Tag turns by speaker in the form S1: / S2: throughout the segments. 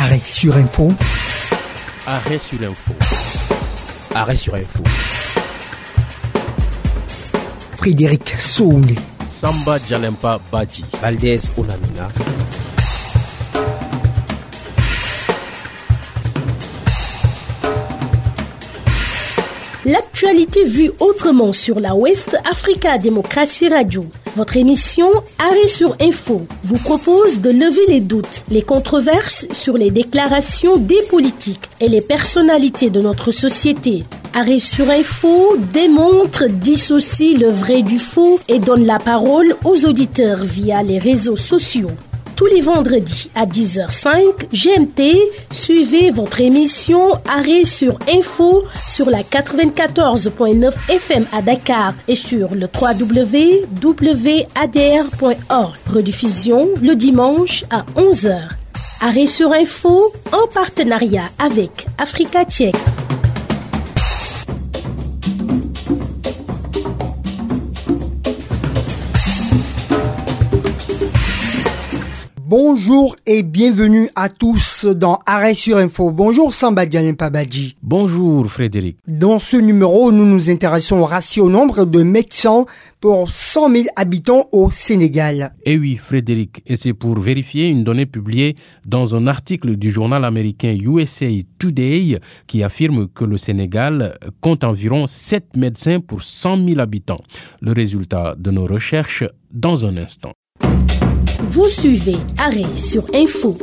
S1: Arrêt sur info.
S2: Arrêt sur info. Arrêt sur info.
S1: Frédéric Souni.
S2: Samba Jalempa Badji. Valdez Onamina.
S3: L'actualité vue autrement sur la West Africa Démocratie Radio. Votre émission Arrêt sur Info vous propose de lever les doutes, les controverses sur les déclarations des politiques et les personnalités de notre société. Arrêt sur Info démontre, dissocie le vrai du faux et donne la parole aux auditeurs via les réseaux sociaux tous les vendredis à 10h05 GMT. Suivez votre émission Arrêt sur Info sur la 94.9 FM à Dakar et sur le www.adr.org. Rediffusion le dimanche à 11h. Arrêt sur Info en partenariat avec Africa Tchèque.
S1: Bonjour et bienvenue à tous dans Arrêt sur Info. Bonjour Samba Pabadji.
S2: Bonjour Frédéric.
S1: Dans ce numéro, nous nous intéressons au ratio nombre de médecins pour 100 000 habitants au Sénégal.
S2: Eh oui Frédéric, et c'est pour vérifier une donnée publiée dans un article du journal américain USA Today qui affirme que le Sénégal compte environ 7 médecins pour 100 000 habitants. Le résultat de nos recherches dans un instant.
S3: Vous suivez Arrêt sur Info.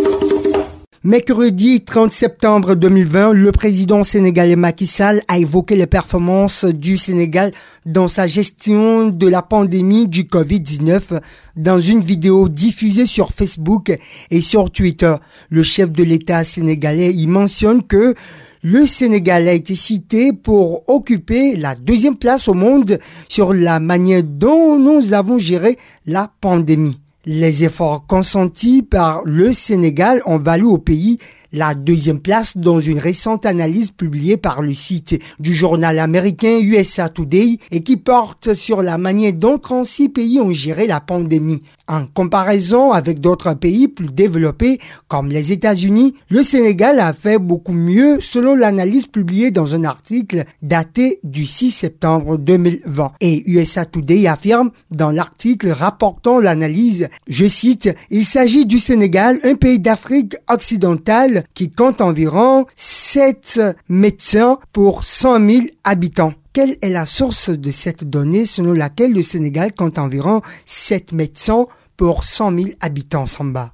S1: Mercredi 30 septembre 2020, le président sénégalais Macky Sall a évoqué les performances du Sénégal dans sa gestion de la pandémie du Covid-19 dans une vidéo diffusée sur Facebook et sur Twitter. Le chef de l'État sénégalais y mentionne que le Sénégal a été cité pour occuper la deuxième place au monde sur la manière dont nous avons géré la pandémie. Les efforts consentis par le Sénégal ont valu au pays la deuxième place dans une récente analyse publiée par le site du journal américain USA Today et qui porte sur la manière dont 36 pays ont géré la pandémie. En comparaison avec d'autres pays plus développés comme les États-Unis, le Sénégal a fait beaucoup mieux selon l'analyse publiée dans un article daté du 6 septembre 2020. Et USA Today affirme dans l'article rapportant l'analyse, je cite, Il s'agit du Sénégal, un pays d'Afrique occidentale qui compte environ 7 médecins pour 100 000 habitants. Quelle est la source de cette donnée selon laquelle le Sénégal compte environ 7 médecins pour 100 000 habitants Samba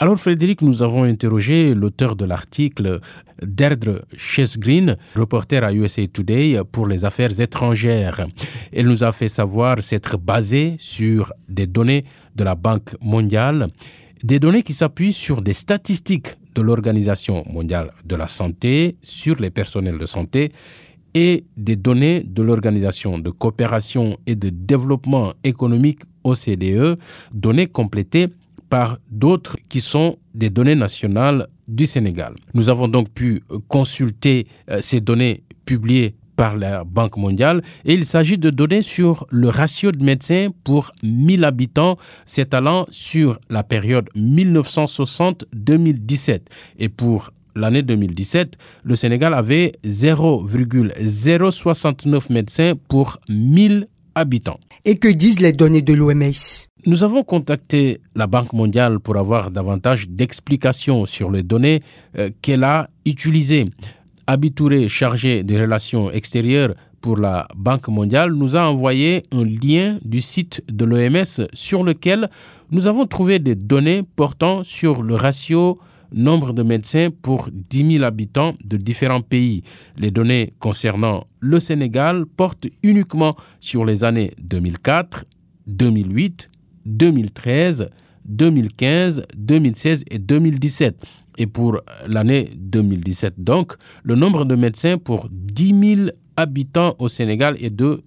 S2: alors Frédéric, nous avons interrogé l'auteur de l'article Derdre Chesgreen, reporter à USA Today pour les affaires étrangères. Elle nous a fait savoir s'être basée sur des données de la Banque mondiale, des données qui s'appuient sur des statistiques de l'Organisation mondiale de la santé sur les personnels de santé et des données de l'Organisation de coopération et de développement économique OCDE, données complétées par d'autres qui sont des données nationales du Sénégal. Nous avons donc pu consulter euh, ces données publiées par la Banque mondiale et il s'agit de données sur le ratio de médecins pour 1000 habitants s'étalant sur la période 1960-2017 et pour l'année 2017, le Sénégal avait 0,069 médecins pour 1000 habitants.
S1: Et que disent les données de l'OMS
S2: Nous avons contacté la Banque mondiale pour avoir davantage d'explications sur les données euh, qu'elle a utilisées. Abitouré chargé des relations extérieures pour la Banque mondiale nous a envoyé un lien du site de l'OMS sur lequel nous avons trouvé des données portant sur le ratio nombre de médecins pour 10 000 habitants de différents pays. Les données concernant le Sénégal portent uniquement sur les années 2004, 2008, 2013, 2015, 2016 et 2017. Et pour l'année 2017, donc, le nombre de médecins pour 10 000 habitants au Sénégal est de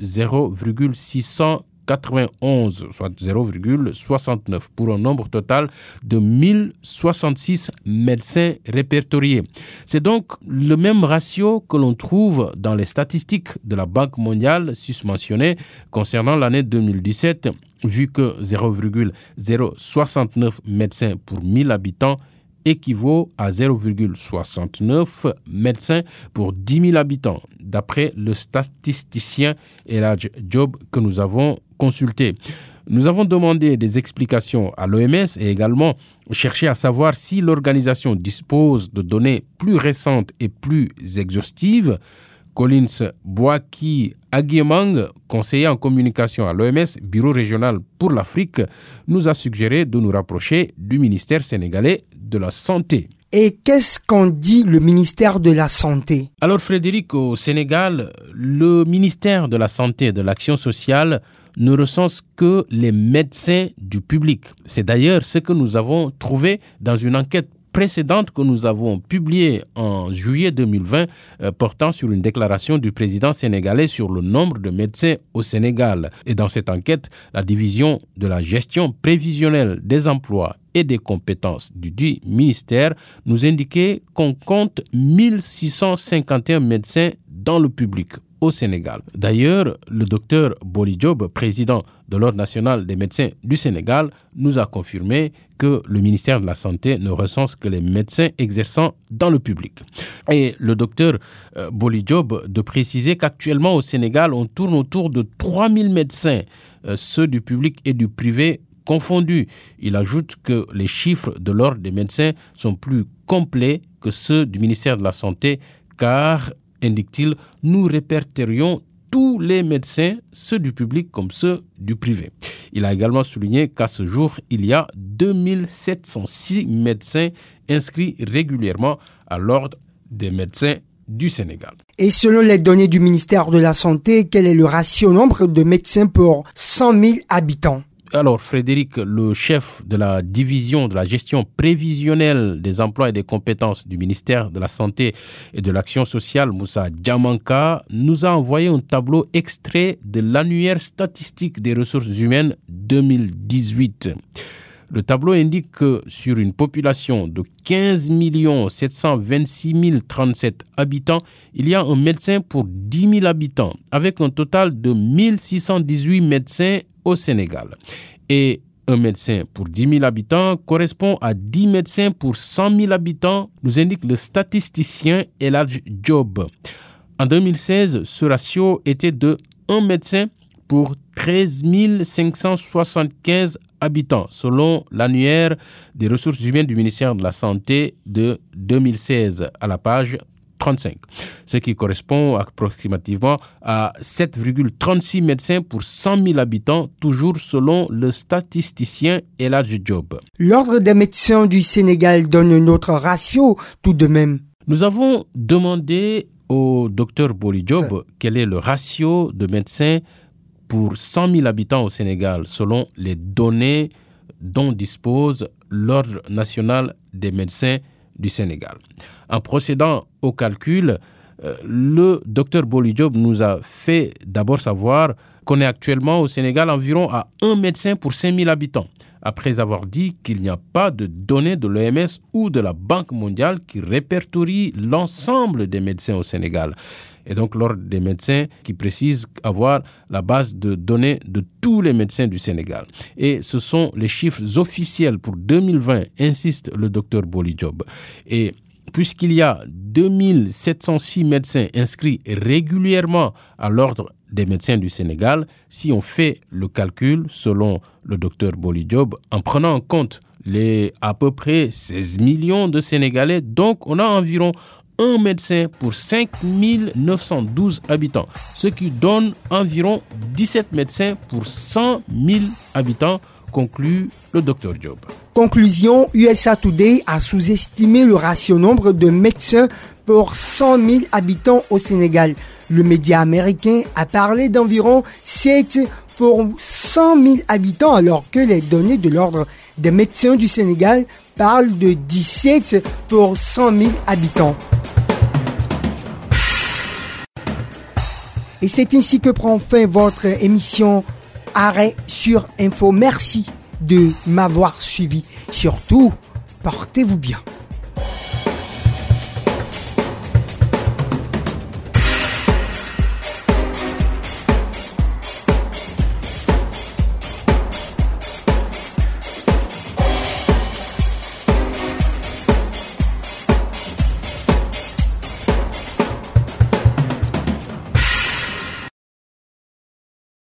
S2: 0,691, soit 0,69, pour un nombre total de 1066 médecins répertoriés. C'est donc le même ratio que l'on trouve dans les statistiques de la Banque mondiale susmentionnées concernant l'année 2017, vu que 0,069 médecins pour 1000 habitants équivaut à 0,69 médecins pour 10 000 habitants, d'après le statisticien Elage Job que nous avons consulté. Nous avons demandé des explications à l'OMS et également cherché à savoir si l'organisation dispose de données plus récentes et plus exhaustives. Collins Boaki Aguiemang, conseiller en communication à l'OMS, Bureau régional pour l'Afrique, nous a suggéré de nous rapprocher du ministère sénégalais de la Santé.
S1: Et qu'est-ce qu'en dit le ministère de la Santé?
S2: Alors Frédéric, au Sénégal, le ministère de la Santé et de l'Action sociale ne recense que les médecins du public. C'est d'ailleurs ce que nous avons trouvé dans une enquête précédente que nous avons publiée en juillet 2020 euh, portant sur une déclaration du président sénégalais sur le nombre de médecins au Sénégal. Et dans cette enquête, la division de la gestion prévisionnelle des emplois et des compétences du dit ministère nous indiquait qu'on compte 1651 médecins dans le public au Sénégal. D'ailleurs, le docteur Boli Job, président de l'Ordre national des médecins du Sénégal, nous a confirmé que le ministère de la Santé ne recense que les médecins exerçant dans le public. Et le docteur euh, Boli Job de préciser qu'actuellement au Sénégal, on tourne autour de 3000 médecins, euh, ceux du public et du privé confondus. Il ajoute que les chiffres de l'Ordre des médecins sont plus complets que ceux du ministère de la Santé car indique-t-il, nous répertorions tous les médecins, ceux du public comme ceux du privé. Il a également souligné qu'à ce jour, il y a 2706 médecins inscrits régulièrement à l'ordre des médecins du Sénégal.
S1: Et selon les données du ministère de la Santé, quel est le ratio nombre de médecins pour 100 000 habitants?
S2: Alors, Frédéric, le chef de la division de la gestion prévisionnelle des emplois et des compétences du ministère de la Santé et de l'Action sociale, Moussa Djamanka, nous a envoyé un tableau extrait de l'annuaire statistique des ressources humaines 2018. Le tableau indique que sur une population de 15 726 037 habitants, il y a un médecin pour 10 000 habitants, avec un total de 1618 médecins au Sénégal. Et un médecin pour 10 000 habitants correspond à 10 médecins pour 100 000 habitants, nous indique le statisticien Eladj Job. En 2016, ce ratio était de 1 médecin pour 13 575 habitants, selon l'annuaire des ressources humaines du ministère de la Santé de 2016, à la page 35, ce qui correspond approximativement à 7,36 médecins pour 100 000 habitants, toujours selon le statisticien Eladj Job.
S1: L'Ordre des médecins du Sénégal donne un autre ratio tout de même.
S2: Nous avons demandé au docteur Boli Job quel est le ratio de médecins pour 100 000 habitants au Sénégal, selon les données dont dispose l'Ordre national des médecins du Sénégal. En procédant au calcul, euh, le docteur Bolijob nous a fait d'abord savoir qu'on est actuellement au Sénégal environ à un médecin pour 5000 habitants, après avoir dit qu'il n'y a pas de données de l'OMS ou de la Banque mondiale qui répertorient l'ensemble des médecins au Sénégal. Et donc l'ordre des médecins qui précise avoir la base de données de tous les médecins du Sénégal. Et ce sont les chiffres officiels pour 2020, insiste le docteur Bolijob. Et puisqu'il y a 2706 médecins inscrits régulièrement à l'ordre des médecins du Sénégal, si on fait le calcul selon le docteur Bolijob, en prenant en compte les à peu près 16 millions de Sénégalais, donc on a environ un médecin pour 5 912 habitants, ce qui donne environ 17 médecins pour 100 000 habitants, conclut le docteur Job.
S1: Conclusion, USA Today a sous-estimé le ratio nombre de médecins pour 100 000 habitants au Sénégal. Le média américain a parlé d'environ 7 pour 100 000 habitants alors que les données de l'Ordre des médecins du Sénégal parlent de 17 pour 100 000 habitants. Et c'est ainsi que prend fin votre émission Arrêt sur Info. Merci de m'avoir suivi. Surtout, portez-vous bien.